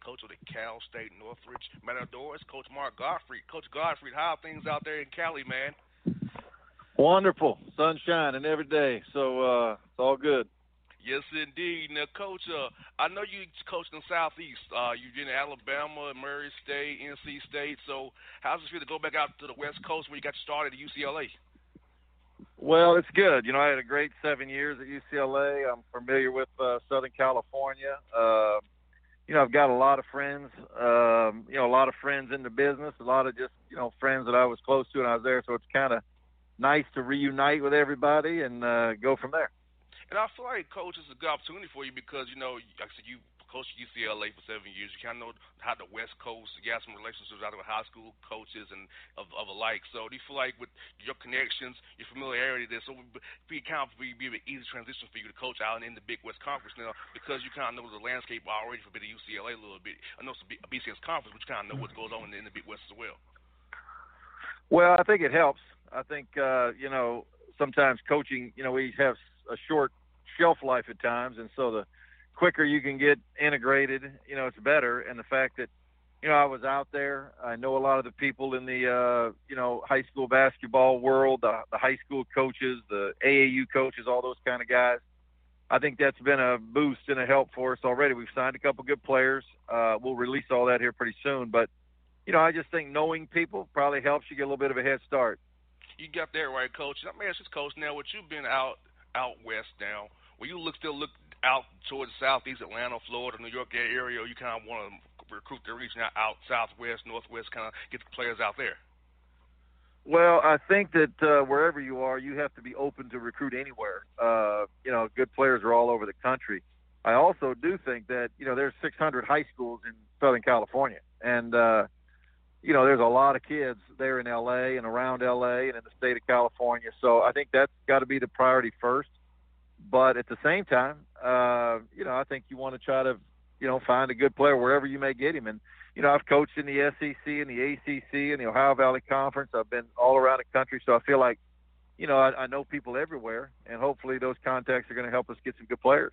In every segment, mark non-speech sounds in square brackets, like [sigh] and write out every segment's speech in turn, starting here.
Coach of the Cal State Northridge Matadors, Coach Mark Gottfried, Coach Gottfried, how things out there in Cali, man? Wonderful, sunshine and every day, so uh, it's all good. Yes, indeed. Now, Coach, uh, I know you coached in Southeast. Uh, you did in Alabama, Murray State, NC State. So, how's it feel to go back out to the West Coast where you got started at UCLA? Well, it's good. You know, I had a great seven years at UCLA. I'm familiar with uh, Southern California. Uh, you know, I've got a lot of friends, um, you know, a lot of friends in the business, a lot of just, you know, friends that I was close to when I was there. So it's kind of nice to reunite with everybody and uh, go from there. And I feel like, coach, it's a good opportunity for you because, you know, like I said, you coached UCLA for seven years. You kind of know how the West Coast. You got some relationships out with high school coaches and of, of alike. So do you feel like with your connections, your familiarity, there, so be kind of be, an easy transition for you to coach out in the Big West Conference now because you kind of know the landscape already for a bit of UCLA a little bit. I know a BCS conference, you kind of know what goes on in the Big West as well. Well, I think it helps. I think uh, you know sometimes coaching. You know we have a short shelf life at times, and so the quicker you can get integrated, you know, it's better. And the fact that, you know, I was out there, I know a lot of the people in the, uh, you know, high school basketball world, the, the high school coaches, the AAU coaches, all those kind of guys. I think that's been a boost and a help for us already. We've signed a couple good players. Uh, we'll release all that here pretty soon. But, you know, I just think knowing people probably helps you get a little bit of a head start. You got there right, coach. Let me ask this, coach. Now, what you've been out out west now, will you look still look out towards southeast Atlanta, Florida, New York area, you kind of want to recruit the region out, out southwest, northwest, kind of get the players out there? Well, I think that uh, wherever you are, you have to be open to recruit anywhere. Uh, you know, good players are all over the country. I also do think that you know there's 600 high schools in Southern California, and uh, you know, there's a lot of kids there in LA and around LA and in the state of California. So I think that's got to be the priority first. But at the same time, uh, you know, I think you want to try to, you know, find a good player wherever you may get him. And you know, I've coached in the SEC and the ACC and the Ohio Valley Conference. I've been all around the country, so I feel like, you know, I, I know people everywhere, and hopefully those contacts are going to help us get some good players.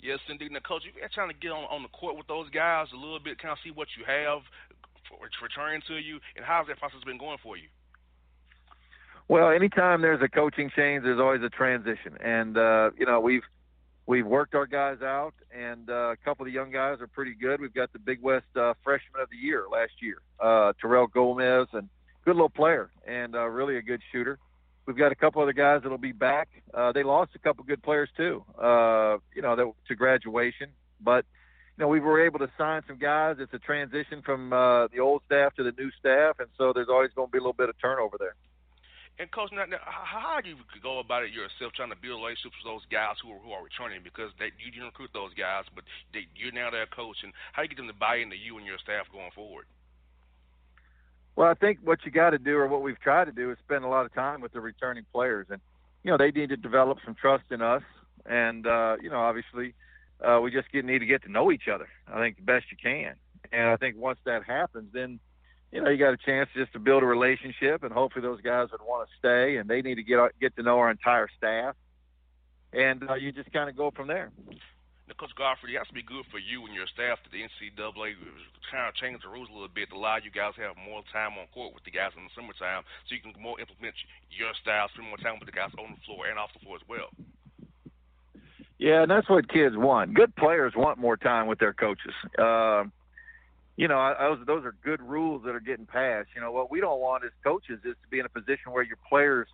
Yes, indeed. Now, coach, you're trying to get on on the court with those guys a little bit, kind of see what you have for, returning to you, and how's that process been going for you? Well, anytime there's a coaching change, there's always a transition, and uh, you know we've we've worked our guys out, and uh, a couple of the young guys are pretty good. We've got the Big West uh, Freshman of the Year last year, uh, Terrell Gomez, and good little player, and uh, really a good shooter. We've got a couple other guys that'll be back. Uh, they lost a couple good players too, uh, you know, that, to graduation, but you know we were able to sign some guys. It's a transition from uh, the old staff to the new staff, and so there's always going to be a little bit of turnover there. And coach, now, now how do you go about it yourself, trying to build relationships with those guys who are who are returning? Because they, you didn't recruit those guys, but they, you're now their coach, and how do you get them to buy into you and your staff going forward? Well, I think what you got to do, or what we've tried to do, is spend a lot of time with the returning players, and you know they need to develop some trust in us, and uh, you know obviously uh, we just get, need to get to know each other. I think the best you can, and I think once that happens, then you know, you got a chance just to build a relationship, and hopefully those guys would want to stay, and they need to get get to know our entire staff, and uh, you just kind of go from there. Now, Coach Gottfried, it has to be good for you and your staff that the NCAA kind of changed the rules a little bit to allow you guys to have more time on court with the guys in the summertime, so you can more implement your style, spend more time with the guys on the floor and off the floor as well. Yeah, and that's what kids want. Good players want more time with their coaches. Uh, you know, I, those those are good rules that are getting passed. You know, what we don't want as coaches is to be in a position where your players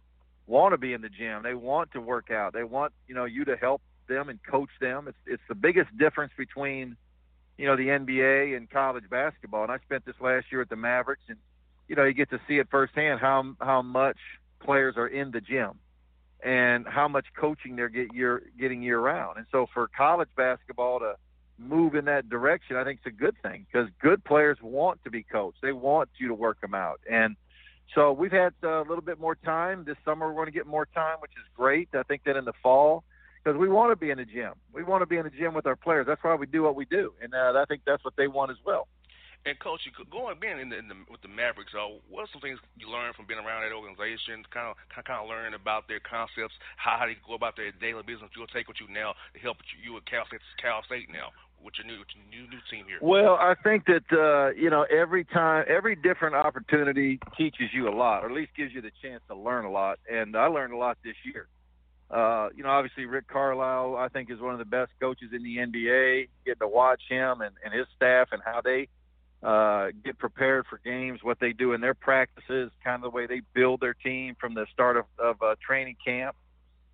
want to be in the gym, they want to work out, they want you know you to help them and coach them. It's it's the biggest difference between you know the NBA and college basketball. And I spent this last year at the Mavericks, and you know you get to see it firsthand how how much players are in the gym and how much coaching they're get year getting year round. And so for college basketball to move in that direction, I think it's a good thing because good players want to be coached. They want you to work them out. And so we've had uh, a little bit more time this summer. We're going to get more time, which is great. I think that in the fall, because we want to be in the gym. We want to be in the gym with our players. That's why we do what we do, and uh, I think that's what they want as well. And coach, you could, going being in the, in the with the Mavericks, uh, what are some things you learned from being around that organization? Kind of kind of learning about their concepts, how, how they go about their daily business. You'll take with you now to help you, you at Cal State, Cal State now with your new with your new new team here? Well, I think that uh, you know every time, every different opportunity teaches you a lot, or at least gives you the chance to learn a lot. And I learned a lot this year. Uh, you know, obviously Rick Carlisle, I think, is one of the best coaches in the NBA. Getting to watch him and, and his staff and how they uh, get prepared for games, what they do in their practices, kind of the way they build their team from the start of, of uh, training camp.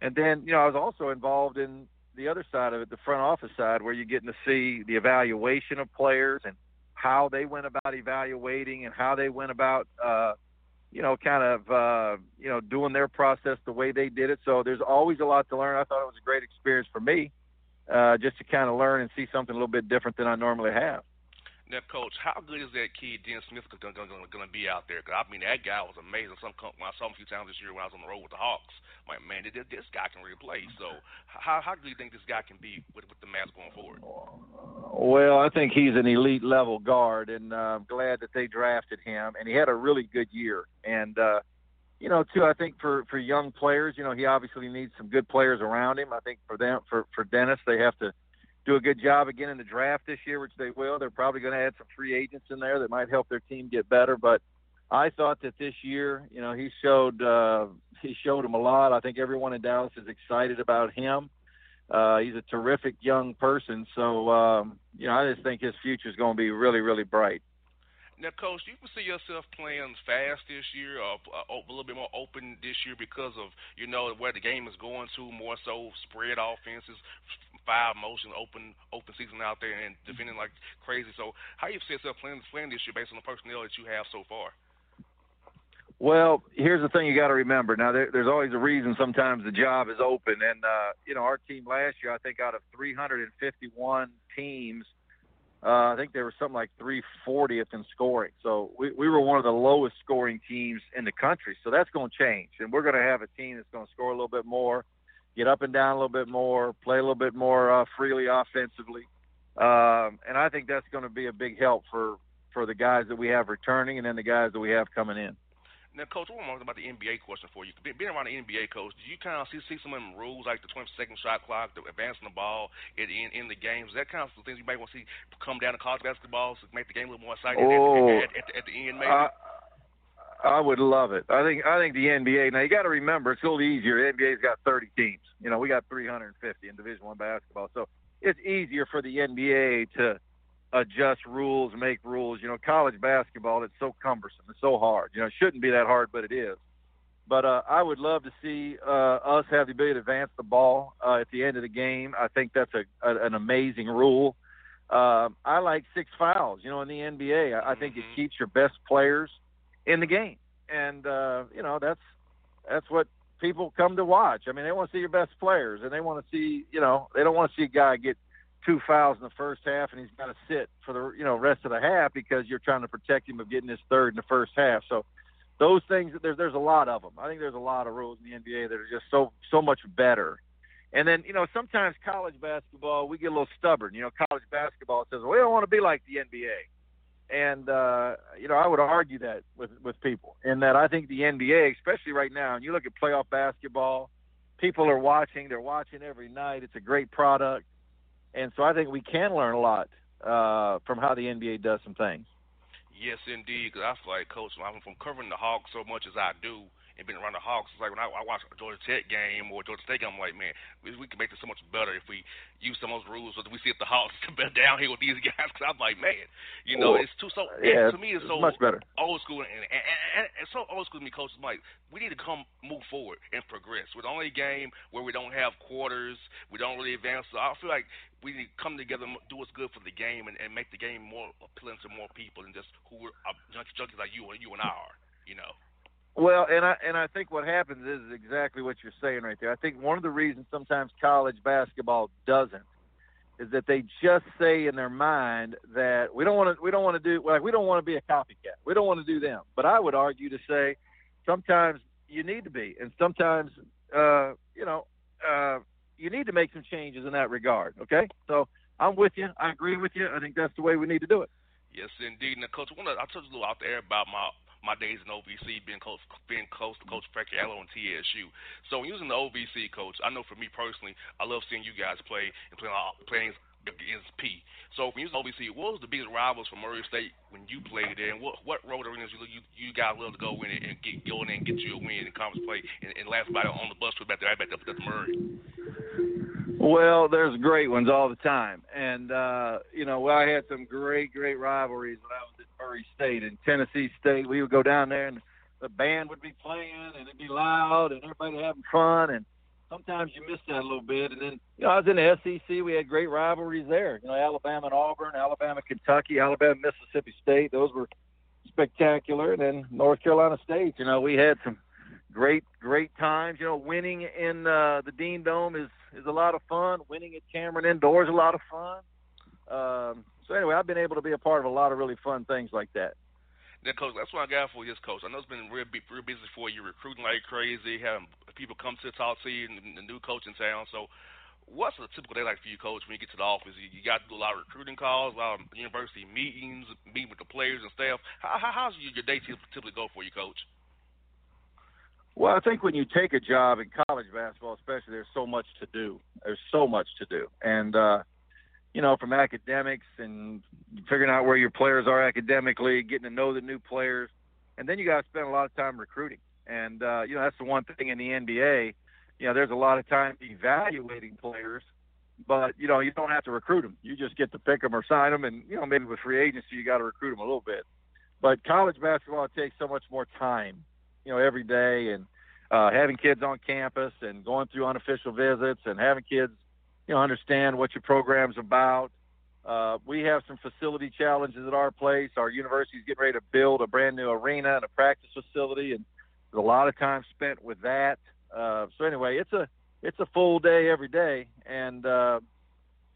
And then, you know, I was also involved in the other side of it, the front office side, where you're getting to see the evaluation of players and how they went about evaluating and how they went about, uh, you know, kind of, uh, you know, doing their process the way they did it. So there's always a lot to learn. I thought it was a great experience for me, uh, just to kind of learn and see something a little bit different than I normally have. Now, coach, how good is that kid, Den Smith, going to be out there? Cause, I mean, that guy was amazing. Some when I saw him a few times this year when I was on the road with the Hawks, I'm like, man, this, this guy can really play. So, how how do you think this guy can be with with the Mavs going forward? Well, I think he's an elite level guard, and uh, I'm glad that they drafted him. And he had a really good year. And uh, you know, too, I think for for young players, you know, he obviously needs some good players around him. I think for them, for for Dennis, they have to do a good job again in the draft this year, which they will. They're probably going to add some free agents in there that might help their team get better. But I thought that this year, you know, he showed uh, he showed him a lot. I think everyone in Dallas is excited about him. Uh, he's a terrific young person, so um, you know, I just think his future is going to be really, really bright. Now, coach, you see yourself playing fast this year, or a little bit more open this year because of you know where the game is going to, more so spread offenses, five motion, open open season out there, and defending like crazy. So, how you see yourself playing playing this year based on the personnel that you have so far? Well, here's the thing you got to remember. Now, there, there's always a reason. Sometimes the job is open, and uh, you know our team last year, I think out of 351 teams Uh, I think they were something like 340th in scoring. So we, we were one of the lowest scoring teams in the country. So that's going to change, and we're going to have a team that's going to score a little bit more, get up and down a little bit more, play a little bit more uh, freely offensively, um, and I think that's going to be a big help for for the guys that we have returning, and then the guys that we have coming in. Now, Coach, one more about the NBA question for you. Being around the NBA, Coach, do you kind of see, see some of them rules like the 20 second shot clock, the advancing the ball in, in, in the games? Is that kind of some things you might want to see come down to college basketball to make the game a little more exciting oh, at, at, at, at, the end, maybe? Uh, I would love it. I think I think the NBA. Now you got to remember it's a little easier. The NBA's got 30 teams. You know, we got 350 in Division One basketball, so it's easier for the NBA to adjust rules, make rules. You know, college basketball it's so cumbersome, it's so hard. You know, it shouldn't be that hard, but it is. But uh, I would love to see uh, us have the ability to advance the ball uh, at the end of the game. I think that's a, a an amazing rule. Uh, I like six fouls. You know, in the NBA, I, I think it Mhm. keeps your best players in the game, and uh, you know that's that's what people come to watch. I mean, they want to see your best players, and they want to see you know they don't want to see a guy get two fouls in the first half and he's got to sit for the you know rest of the half because you're trying to protect him of getting his third in the first half. So those things there's there's a lot of them. I think there's a lot of rules in the NBA that are just so so much better. And then you know sometimes college basketball we get a little stubborn. You know college basketball says well, we don't want to be like the NBA. And uh, you know I would argue that with with people in that I think the NBA, especially right now, and you look at playoff basketball, people are watching. They're watching every night. It's a great product and so I think we can learn a lot uh, from how the NBA does some things. Yes, indeed. Because I feel like, Coach, I'm from covering the Hawks so much as I do, and being around the Hawks, it's like when I, I watch a Georgia Tech game or Georgia State game, I'm like, man, we, we can make this so much better if we use some of those rules. But we see if the Hawks [laughs] can better down here with these [laughs] guys. Because I'm like, man, you know, Well, it's too so. yeah, to me, it's, it's so much better. old school, and, and, and, and it's so old school to me, Coach. I'm like, we need to come move forward and progress. We're the only game where we don't have quarters. We don't really advance. So I feel like we need to come together, do what's good for the game, and, and make the game more appealing to more people than just who we're uh, junkies like you and you and I are. You know. Well, and I and I think what happens is exactly what you're saying right there. I think one of the reasons sometimes college basketball doesn't is that they just say in their mind that we don't want to we don't want to do like we don't want to be a copycat. We don't want to do them. But I would argue to say sometimes you need to be, and sometimes uh, you know uh, you need to make some changes in that regard. Okay, so I'm with you. I agree with you. I think that's the way we need to do it. Yes, indeed. Now, Coach, I wanna, I touched a little out there about my my days in OVC, being close, being close to Coach Allo and TSU. So, using the OVC, Coach, I know for me personally, I love seeing you guys play and playing playing against P. So, when using OVC, what was the biggest rivals for Murray State when you played there, and what what road arenas you you, you guys love to go in and get go in and get you a win in conference play and, and last by on the bus trip back there, back up to Murray. Well, there's great ones all the time, and uh, you know, well, I had some great, great rivalries when I was Murray State and Tennessee State. We would go down there, and the band would be playing, and it'd be loud, and everybody having fun, and sometimes you miss that a little bit. And then, you know, I was in the SEC. We had great rivalries there. You know, Alabama and Auburn, Alabama, Kentucky, Alabama, Mississippi State. Those were spectacular. And then North Carolina State. You know, we had some great, great times. You know, winning in uh, the Dean Dome is is a lot of fun. Winning at Cameron Indoors a lot of fun. Um, so anyway, I've been able to be a part of a lot of really fun things like that. Then, coach, that's what I got for you, coach. I know it's been real, real busy for you, recruiting like crazy, having people come to talk to you, and the new coach in town. So, what's a typical day like for you, coach, when you get to the office? You, you got to do a lot of recruiting calls, a lot of university meetings, meeting with the players and staff. How, how how's your, your day typically go for you, coach? Well, I think when you take a job in college basketball, especially, there's so much to do. There's so much to do, and uh, you know, from academics and figuring out where your players are academically, getting to know the new players, and then you got to spend a lot of time recruiting. And uh, you know, that's the one thing in the NBA. You know, there's a lot of time evaluating players, but you know, you don't have to recruit them. You just get to pick them or sign them, and you know, maybe with free agency, you got to recruit them a little bit. But college basketball takes so much more time, you know, every day, and uh, having kids on campus and going through unofficial visits and having kids you know, understand what your program's about. Uh, we have some facility challenges at our place. Our university's getting ready to build a brand new arena and a practice facility, and there's a lot of time spent with that. Uh, so anyway, it's a it's a full day every day, and uh,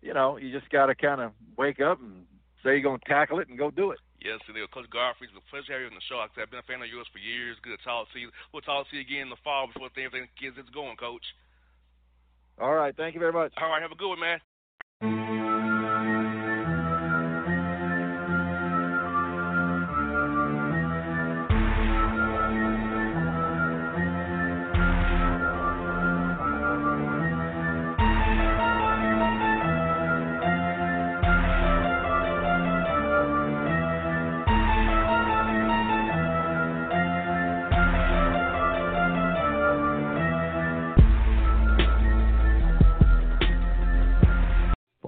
you know, you just got to kind of wake up and say you're going to tackle it and go do it. Yes, and Coach Gottfried, it's a pleasure have you on the show. I've been a fan of yours for years. Good to talk to you. We'll talk to you again in the fall before everything gets going, Coach. All right. Thank you very much. All right. Have a good one, man.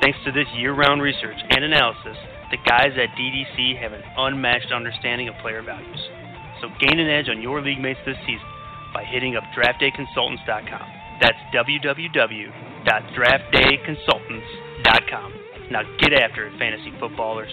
Thanks to this year round research and analysis, the guys at DDC have an unmatched understanding of player values. So gain an edge on your league mates this season by hitting up draftdayconsultants.com. That's www.draftdayconsultants.com. Now get after it, fantasy footballers.